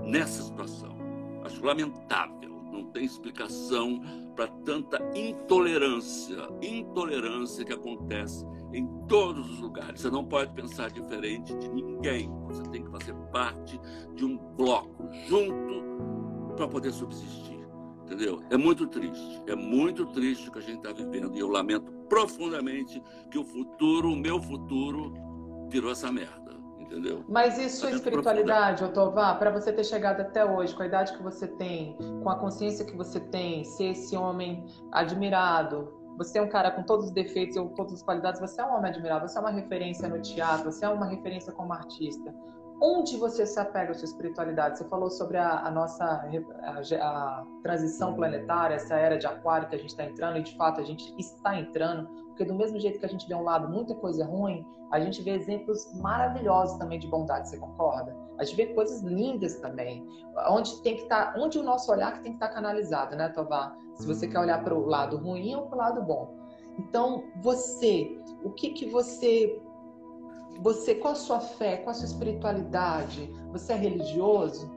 nessa situação. Acho lamentável não tem explicação para tanta intolerância, intolerância que acontece em todos os lugares. Você não pode pensar diferente de ninguém. Você tem que fazer parte de um bloco junto para poder subsistir. Entendeu? É muito triste. É muito triste o que a gente está vivendo. E eu lamento profundamente que o futuro, o meu futuro, virou essa merda entendeu? Mas e sua espiritualidade, Otová, para você ter chegado até hoje, com a idade que você tem, com a consciência que você tem, ser esse homem admirado, você é um cara com todos os defeitos ou todas as qualidades, você é um homem admirado, você é uma referência no teatro, você é uma referência como artista. Onde você se apega à sua espiritualidade? Você falou sobre a, a nossa a, a transição planetária, essa era de aquário que a gente está entrando, e de fato a gente está entrando porque do mesmo jeito que a gente vê um lado muita coisa ruim, a gente vê exemplos maravilhosos também de bondade, você concorda? A gente vê coisas lindas também, onde tem que estar, tá, onde o nosso olhar tem que estar tá canalizado, né, Tová? Se você quer olhar para o lado ruim ou para o lado bom. Então, você, o que que você você com a sua fé, com a sua espiritualidade, você é religioso?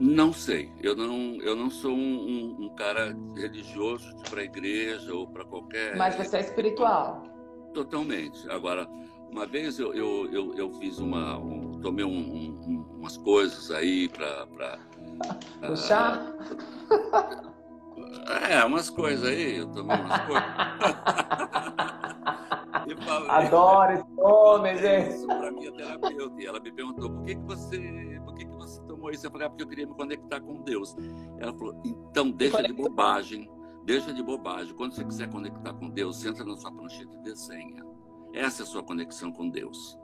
Não sei. Eu não, eu não sou um, um, um cara religioso para a igreja ou para qualquer. Mas você é espiritual. Totalmente. Agora, uma vez eu, eu, eu, eu fiz uma. Um, tomei um, umas coisas aí para. Puxar? Uh, é, umas coisas aí. Eu tomei umas coisas. Adoro esse homem, gente. Isso para minha terapeuta. E ela me perguntou, por que, que você. Isso? Eu falei, ah, porque eu queria me conectar com Deus. Ela falou, então deixa de bobagem. Deixa de bobagem. Quando você quiser conectar com Deus, entra na sua prancheta e desenha. Essa é a sua conexão com Deus.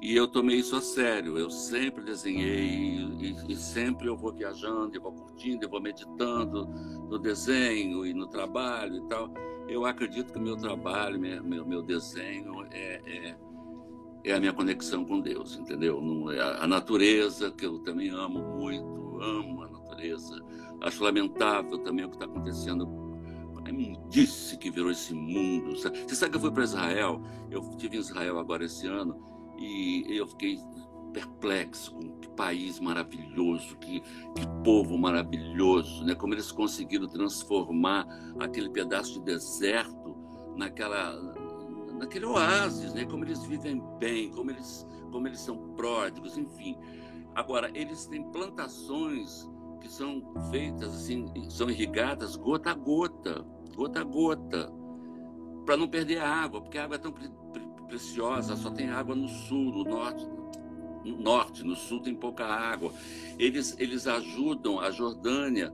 E eu tomei isso a sério. Eu sempre desenhei e, e, sempre eu vou viajando, eu vou curtindo, eu vou meditando no desenho e no trabalho e tal. Eu acredito que o meu trabalho, meu, meu desenho é, é, é, a minha conexão com Deus, entendeu? Não, é a, natureza, que eu também amo muito, amo a natureza. Acho lamentável também o que está acontecendo a disse que virou esse mundo. Você sabe que eu fui para Israel? Eu estive em Israel agora esse ano e eu fiquei perplexo com que país maravilhoso, que, que povo maravilhoso, né? Como eles conseguiram transformar aquele pedaço de deserto naquela naquele oásis, né? Como eles vivem bem, como eles como eles são pródigos, enfim. Agora eles têm plantações que são feitas assim, são irrigadas gota a gota, gota a gota, para não perder a água, porque a água é tão preciosa, só tem água no sul, no norte, no norte, no sul tem pouca água. Eles, eles ajudam a Jordânia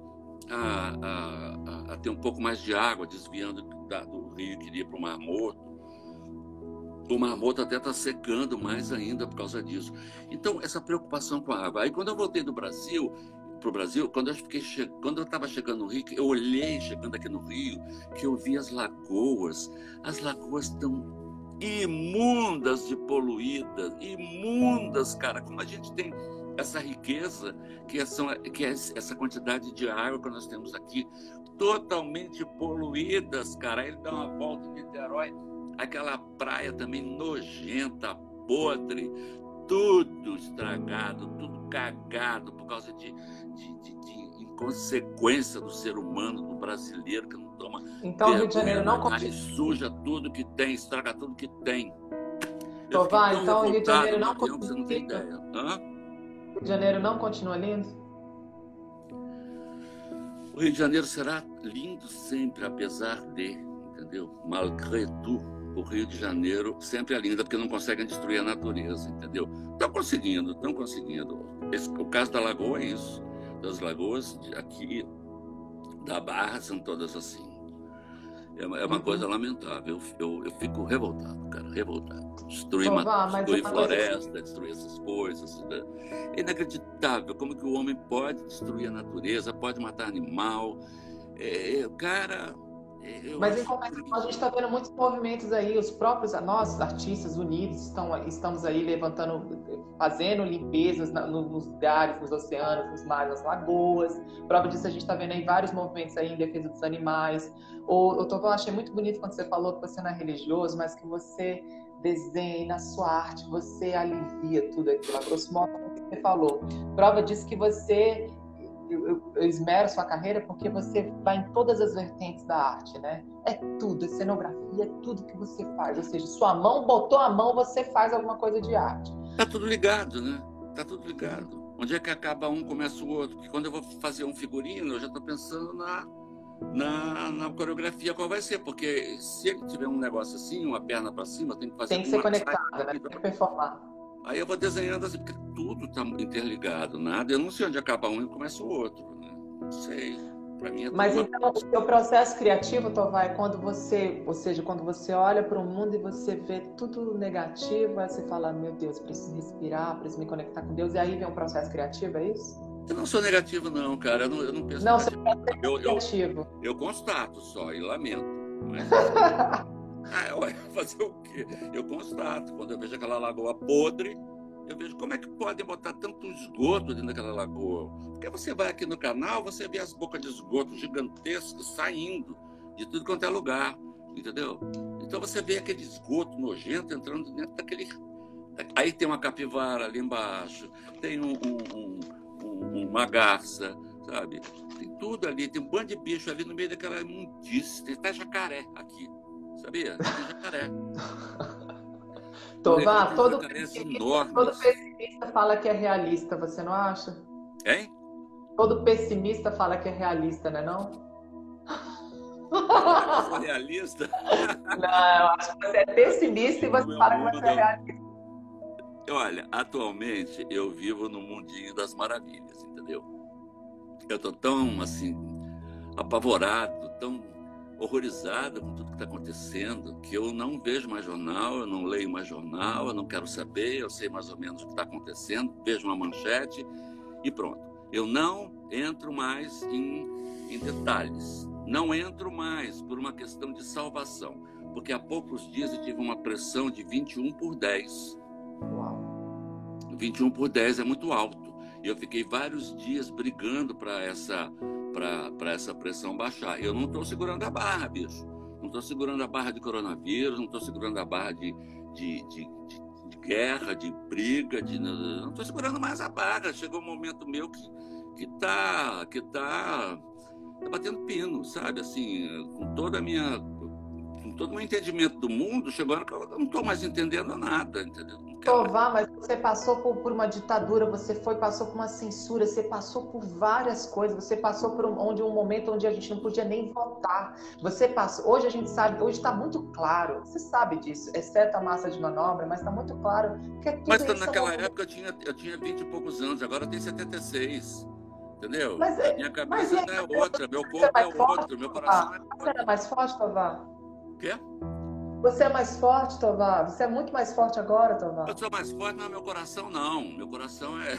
a, a, a ter um pouco mais de água, desviando da, do rio que iria para o Mar Morto. O Mar Morto até está secando mais ainda por causa disso. Então, essa preocupação com a água. Aí, quando eu voltei do Brasil, para o Brasil, quando eu fiquei che... quando eu estava chegando no Rio, eu olhei chegando aqui no Rio, que eu vi as lagoas. As lagoas estão imundas de poluídas, imundas, cara, como a gente tem essa riqueza, que é, são, que é essa quantidade de água que nós temos aqui, totalmente poluídas, cara. Ele dá uma volta em Niterói, aquela praia também nojenta, podre, tudo estragado, tudo cagado por causa de, de, de, de inconsequência do ser humano, do brasileiro que não toma. Então, o Rio de Janeiro não continua. suja tudo que tem, estraga tudo que tem. Tovar, então o Rio de Janeiro não continua. Não tem ideia. Hã? Rio de Janeiro não continua lindo? O Rio de Janeiro será lindo sempre, apesar de, entendeu? Malgré tout, o Rio de Janeiro sempre é lindo, porque não conseguem destruir a natureza, entendeu? Estão conseguindo, estão conseguindo. Esse, o caso da Lagoa é isso. Das lagoas aqui da Barra são todas assim. É uma, é uma uhum. coisa lamentável. Eu, eu, eu, fico revoltado, cara, revoltado. Destruir, uma, destruir floresta, coisa... destruir essas coisas. É inacreditável como que o homem pode destruir a natureza, pode matar animal. É, cara, eu Mas em compensação, a gente está vendo muitos movimentos aí, os próprios, nós, artistas unidos, estão, estamos aí levantando, fazendo limpezas na, nos lugares, nos oceanos, nos mares, nas lagoas. Prova disso, a gente está vendo aí vários movimentos aí em defesa dos animais. Ou, eu, tô, achei muito bonito quando você falou que você não é religioso, mas que você desenha na sua arte, você alivia tudo aquilo. A grosso modo, você falou. Prova disso que você eu, eu, esmero sua carreira porque você vai em todas as vertentes da arte, né? É tudo, é cenografia, é tudo que você faz. Ou seja, sua mão botou a mão, você faz alguma coisa de arte. Tá tudo ligado, né? Tá tudo ligado. Onde é que acaba um, começa o outro? Porque quando eu vou fazer um figurino, eu já estou pensando na, na, na, coreografia qual vai ser, porque se ele tiver um negócio assim, uma perna para cima, tem que fazer Tem que ser conectado, né? Tem que performar. Aí eu vou desenhando assim, porque tudo está interligado, nada. Eu não sei onde acaba um e começa o outro, né? Não sei. Para mim é Mas então, o seu processo criativo, Tovai, é quando você, ou seja, quando você olha para o mundo e você vê tudo negativo, aí você fala, meu Deus, preciso respirar, preciso me conectar com Deus, e aí vem um processo criativo, é isso? Eu não sou negativo, não, cara. Eu não, eu não penso não, negativo. Você eu, negativo. Eu, eu constato só e lamento. Mas... Ah, fazer o quê? Eu constato, quando eu vejo aquela lagoa podre, eu vejo como é que podem botar tanto esgoto dentro daquela lagoa. Porque você vai aqui no canal, você vê as bocas de esgoto gigantescas saindo de tudo quanto é lugar, entendeu? Então você vê aquele esgoto nojento entrando dentro daquele. Aí tem uma capivara ali embaixo, tem um, um, um, uma garça, sabe? Tem tudo ali, tem um bando de bicho ali no meio daquela imundice, tem até jacaré aqui. Sabia? Tem jacaré. Tovar, todo, todo pessimista fala que é realista, você não acha? Hein? Todo pessimista fala que é realista, né não? sou realista? Não, eu acho que você é pessimista e você fala que você é realista. Olha, atualmente eu vivo no mundinho das maravilhas, entendeu? Eu tô tão, assim, apavorado, tão horrorizado com tudo que está acontecendo, que eu não vejo mais jornal, eu não leio mais jornal, eu não quero saber, eu sei mais ou menos o que está acontecendo, vejo uma manchete e pronto. Eu não entro mais em, em detalhes, não entro mais por uma questão de salvação, porque há poucos dias eu tive uma pressão de 21 por 10. Uau. 21 por 10 é muito alto. Eu fiquei vários dias brigando para essa para essa pressão baixar. Eu não estou segurando a barra, bicho. Não estou segurando a barra de coronavírus, não estou segurando a barra de, de, de, de, de guerra, de briga, de, não estou segurando mais a barra. Chegou um momento meu que que tá que tá, tá batendo pino, sabe? Assim, com toda a minha com todo o meu entendimento do mundo, chegou que eu não estou mais entendendo nada, entendeu? Tovar, mas você passou por, por, uma ditadura, você foi passou por uma censura, você passou por várias coisas, você passou por um, onde um momento onde a gente não podia nem votar. Você passou, hoje a gente sabe, hoje está muito claro, você sabe disso, exceto a massa de manobra, mas está muito claro que é tudo Mas naquela época eu tinha eu tinha 20 e poucos anos, agora eu tenho 76. Entendeu? Mas, é, Minha cabeça é outra, meu corpo é, é outro, meu coração é outro. Você era mais forte, Tovar? O quê? Você é mais forte, Tovar? Você é muito mais forte agora, Tovar? Eu sou mais forte, mas meu coração não. Meu coração é.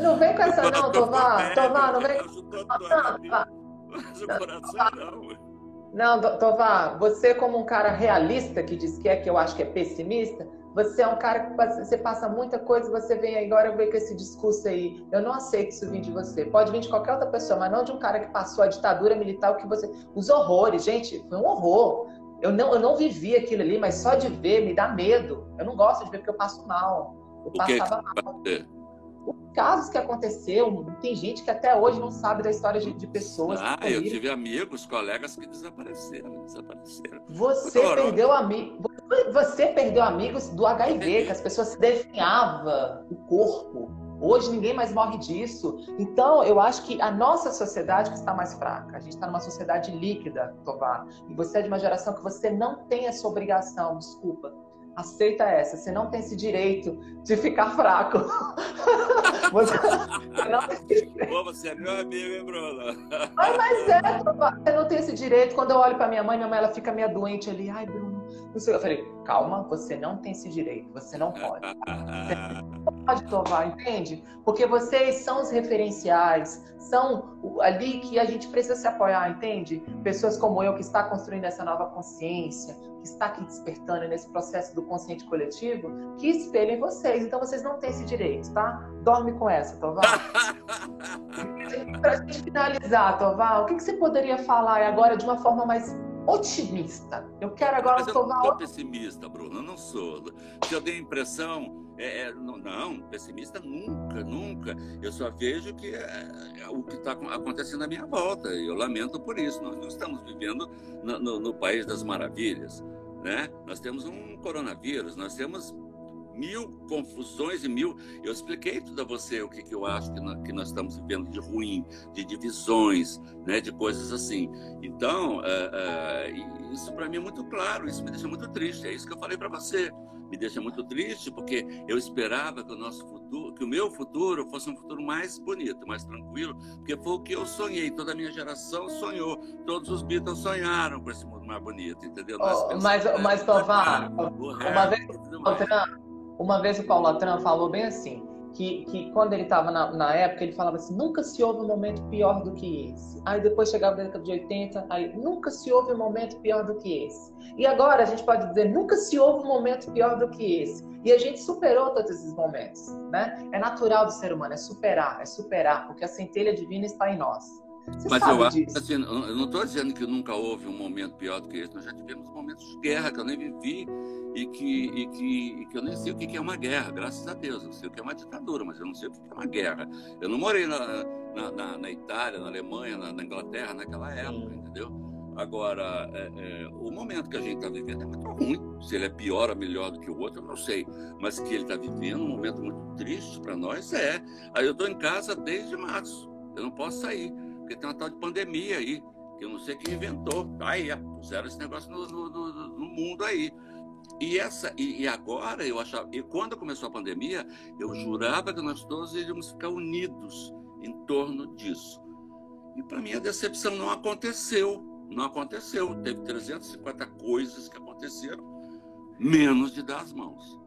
Não vem com essa não, Tovar. Tovar, não vem. Mas o coração não. Não, Tovar, você como um cara realista que diz que é, que eu acho que é pessimista, você é um cara que você passa muita coisa, você vem agora ver com esse discurso aí. Eu não aceito isso vir de você. Pode vir de qualquer outra pessoa, mas não de um cara que passou a ditadura militar, o que você. Os horrores, gente, foi um horror. Eu não, eu não vivi aquilo ali, mas só de ver me dá medo. Eu não gosto de ver porque eu passo mal. Eu passava mal. Os casos que aconteceu, tem gente que até hoje não sabe da história de, de pessoas. Ah, eu tive amigos, colegas que desapareceram, desapareceram. Você perdeu amigos. Você perdeu amigos do HIV, que as pessoas se definhavam o corpo. Hoje ninguém mais morre disso. Então, eu acho que a nossa sociedade que está mais fraca. A gente está numa sociedade líquida, Tovar. E você é de uma geração que você não tem essa obrigação, desculpa. Aceita essa. Você não tem esse direito de ficar fraco. você, não tem Pô, você é meu amigo, hein, Bruno? Mas, mas é, Tovar. Você não tem esse direito. Quando eu olho para minha mãe, minha mãe ela fica meio doente ali. Ai, Bruno eu falei, calma, você não tem esse direito, você não pode. Você não pode tovar, entende? Porque vocês são os referenciais, são ali que a gente precisa se apoiar, entende? Pessoas como eu que está construindo essa nova consciência, que está aqui despertando nesse processo do consciente coletivo, que espelhem vocês. Então vocês não têm esse direito, tá? Dorme com essa, Tovar. Para a gente finalizar, Tovar, o que, que você poderia falar agora de uma forma mais otimista. Eu quero agora Mas eu tomar. Não sou pessimista, Bruno, eu não sou. Se eu tenho a impressão. É, é, não, não, pessimista nunca, nunca. Eu só vejo que é, é o que está acontecendo à minha volta. E eu lamento por isso. Nós não estamos vivendo no, no, no país das maravilhas. Né? Nós temos um coronavírus, nós temos mil confusões e mil. Eu expliquei tudo a você o que, que eu acho que nós, que nós estamos vivendo de ruim, de divisões, né, de coisas assim. Então, é, é, isso para mim é muito claro, isso me deixa muito triste. É isso que eu falei para você. Me deixa muito triste porque eu esperava que o nosso futuro, que o meu futuro fosse um futuro mais bonito, mais tranquilo, porque foi o que eu sonhei. Toda a minha geração sonhou, todos os Beatles sonharam com esse mundo mais bonito, entendeu? Oh, mas, mas Tovar, uma vez, uma vez o Paulo Atran falou bem assim, que, que quando ele estava na, na, época, ele falava assim, nunca se houve um momento pior do que esse. Aí depois chegava na década de 80, aí nunca se houve um momento pior do que esse. E agora a gente pode dizer, nunca se houve um momento pior do que esse. E a gente superou todos esses momentos, né? É natural do ser humano, é superar, é superar, porque a centelha divina está em nós. Você Mas eu acho assim, eu não estou dizendo que nunca houve um momento pior do que esse. Nós já tivemos momentos de guerra que eu nem vivi e que, e que, e que eu nem sei o que é uma guerra, graças a Deus. Eu sei o que é uma ditadura, mas eu não sei o que é uma guerra. Eu não morei na, na, na, na Itália, na Alemanha, na, na, Inglaterra naquela época, entendeu? Agora, é, é, o momento que a gente está vivendo é muito ruim. Se ele é pior ou melhor do que o outro, eu não sei. Mas que ele está vivendo um momento muito triste para nós, é. Aí eu estou em casa desde março. Eu não posso sair, porque tem uma tal de pandemia aí que eu não sei quem inventou. Tá aí, puseram esse negócio no, no, no, no mundo aí. E, essa, e, e, agora eu achava, e quando começou a pandemia, eu jurava que nós todos iríamos ficar unidos em torno disso. E para mim a decepção não aconteceu. Não aconteceu. Teve 350 coisas que aconteceram, menos de dar as mãos.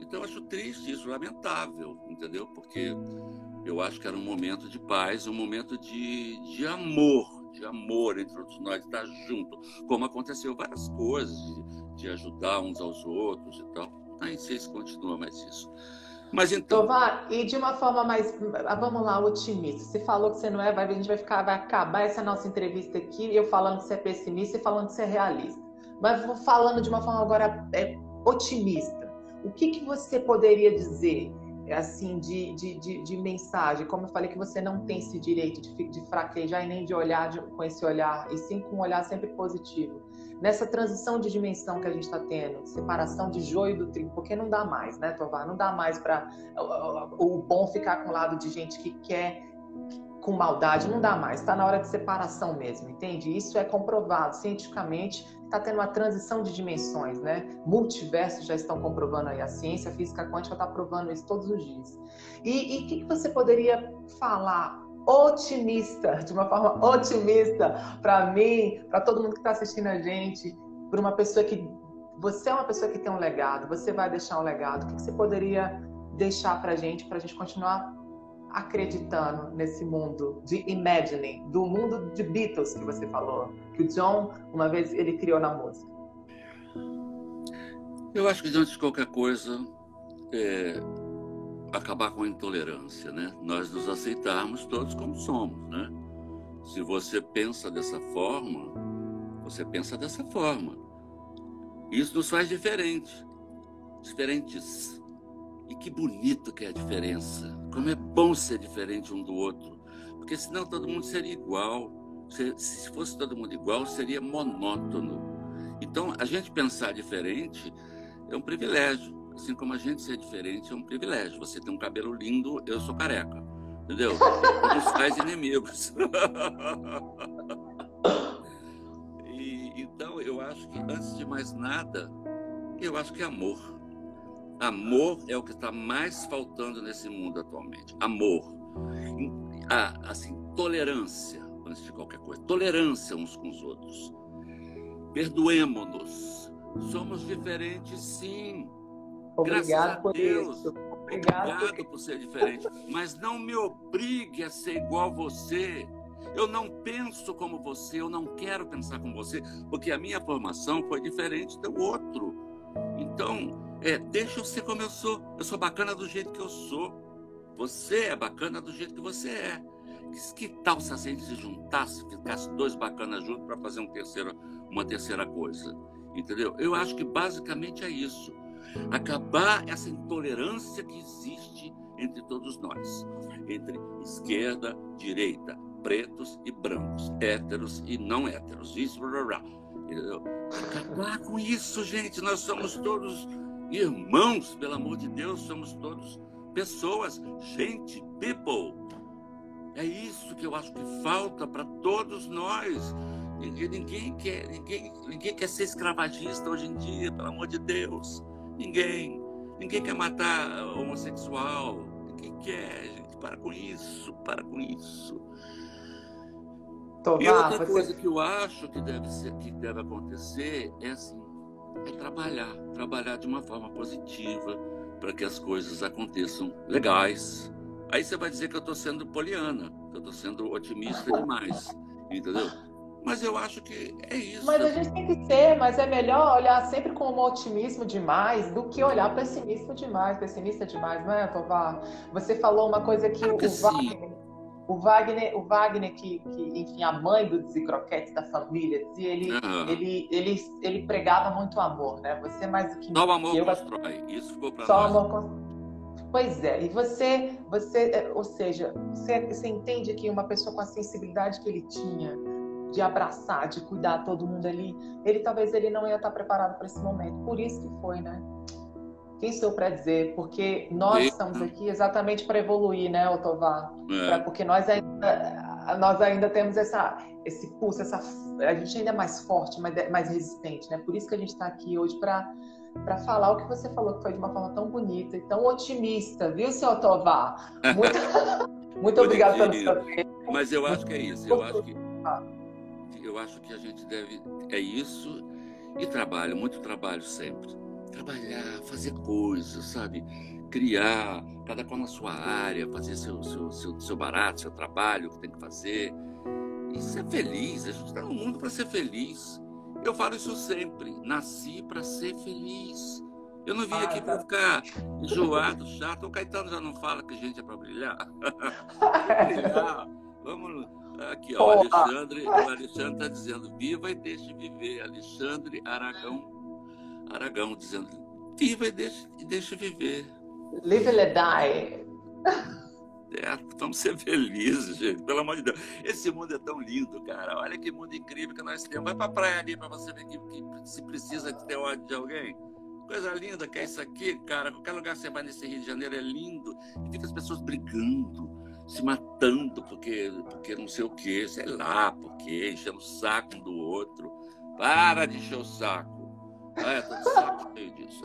Então eu acho triste isso, lamentável, entendeu? Porque eu acho que era um momento de paz, um momento de, de amor, de amor entre todos nós, estar junto. Como aconteceu várias coisas, de, de ajudar uns aos outros e tal. Nem sei se continua mais isso. Mas então. Tovar, e de uma forma mais, ah, vamos lá, otimista. Você falou que você não é, vai, a gente vai ficar, vai acabar essa nossa entrevista aqui, eu falando que você é pessimista e falando que você é realista. Mas falando de uma forma agora é, otimista. O que, que você poderia dizer, assim, de, de, de, de, mensagem? Como eu falei que você não tem esse direito de, de fraquejar e nem de olhar de, com esse olhar, e sim com um olhar sempre positivo nessa transição de dimensão que a gente está tendo, separação de joio do trigo, porque não dá mais, né, Tovar? Não dá mais para o bom ficar com o lado de gente que quer com maldade, não dá mais. Está na hora de separação mesmo, entende? Isso é comprovado cientificamente. Está tendo uma transição de dimensões, né? Multiversos já estão comprovando aí. A ciência a física quântica está provando isso todos os dias. E o que, que você poderia falar otimista, de uma forma otimista para mim, para todo mundo que está assistindo a gente, para uma pessoa que você é uma pessoa que tem um legado, você vai deixar um legado. O que você poderia deixar para gente, para a gente continuar acreditando nesse mundo de imagining, do mundo de Beatles que você falou, que o John uma vez ele criou na música? Eu acho que antes de qualquer coisa, é, acabar com a intolerância, né? Nós nos aceitarmos todos como somos, né? Se você pensa dessa forma, você pensa dessa forma. Isso nos faz diferente, diferentes. E que bonito que é a diferença. Como é bom ser diferente um do outro. Porque senão todo mundo seria igual. Se fosse todo mundo igual, seria monótono. Então, a gente pensar diferente é um privilégio. Assim como a gente ser diferente é um privilégio. Você tem um cabelo lindo, eu sou careca. Entendeu? Nos faz inimigos. e, então, eu acho que, antes de mais nada, eu acho que é amor. Amor é o que está mais faltando nesse mundo atualmente. Amor. Ah, assim, tolerância, antes de qualquer coisa. Tolerância uns com os outros. Perdoemos-nos. Somos diferentes, sim. Obrigado por Deus. isso. Obrigado, Obrigado por... por ser diferente. Mas não me obrigue a ser igual a você. Eu não penso como você, eu não quero pensar como você, porque a minha formação foi diferente do outro. Então, é, deixa eu ser como eu sou. Eu sou bacana do jeito que eu sou. Você é bacana do jeito que você é. Que, tal se a gente se juntasse, ficasse dois bacanas juntos para fazer um terceiro, uma terceira coisa? Entendeu? Eu acho que basicamente é isso acabar essa intolerância que existe entre todos nós, entre esquerda, direita, pretos e brancos, héteros e não héteros, isso, blá, blá, blá. Acabar com isso, gente, nós somos todos irmãos, pelo amor de Deus, somos todos pessoas, gente, people. É isso que eu acho que falta para todos nós. Ninguém, quer, ninguém, ninguém quer ser escravagista hoje em dia, pelo amor de Deus. Ninguém. Ninguém quer matar homossexual. Ninguém quer, gente. Para com isso, para com isso. Tomar, e outra você... coisa que eu acho que deve, ser, que deve acontecer é assim, é trabalhar, trabalhar de uma forma positiva para que as coisas aconteçam legais. Aí você vai dizer que eu estou sendo poliana, que eu estou sendo otimista demais, entendeu? Mas eu acho que é isso. Mas a gente tem que ser, mas é melhor olhar sempre com um otimismo demais do que olhar pessimista demais, pessimista demais, não é, Tovar? Você falou uma coisa que, o, Wagner, o Wagner, o Wagner que, que, enfim, a mãe do Croquetes da família, dizia, ele, uhum. ele, ele, ele pregava muito amor, né? Você mais do que Só o amor eu, constrói. Isso ficou para nós. Só amor Pois é, e você, você, é, ou seja, você, você entende que uma pessoa com a sensibilidade que ele tinha, de abraçar, de cuidar todo mundo ali, ele talvez ele não ia estar preparado para esse momento. Por isso que foi, né? Quem sou para dizer? Porque nós estamos aqui exatamente para evoluir, né, Otovar? É. Pra, porque nós ainda, nós ainda temos essa, esse pulso, essa, a gente ainda é mais forte, mais, mais resistente, né? Por isso que a gente está aqui hoje para para falar o que você falou, que foi de uma forma tão bonita e tão otimista, viu, seu Tovar? Muito, muito obrigado pelo seu tempo. Mas eu acho que é isso, eu acho que, eu acho que a gente deve, é isso e trabalho, muito trabalho sempre. Trabalhar, fazer coisas, sabe? Criar, cada qual na sua área, fazer seu, seu, seu, seu barato, seu trabalho que tem que fazer. E ser feliz, a gente está no mundo para ser feliz. Eu falo isso sempre. Nasci para ser feliz. Eu não vim ah, aqui para tá. ficar enjoado, chato. O Caetano já não fala que a gente é para brilhar. brilhar. Vamos. Aqui, ó, o Alexandre, o Alexandre está dizendo, viva e deixe viver. Alexandre Aragão, Aragão dizendo, viva e deixe, e deixe viver. Live and die. É, vamos ser felizes, gente, pelo amor de Deus. Esse mundo é tão lindo, cara. Olha que mundo incrível que nós temos. Vai pra praia ali para você ver que, que, se precisa de ter ódio de alguém. Coisa linda que é isso aqui, cara. Qualquer lugar que você vai nesse Rio de Janeiro é lindo. E fica as pessoas brigando, se matando porque, porque não sei o quê, sei lá, porque enchendo o saco um do outro. Para de encher o saco. É, tô de saco cheio disso.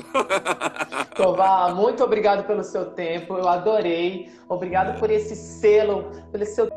Tovar, muito obrigado pelo seu tempo, eu adorei. Obrigado por esse selo, pelo seu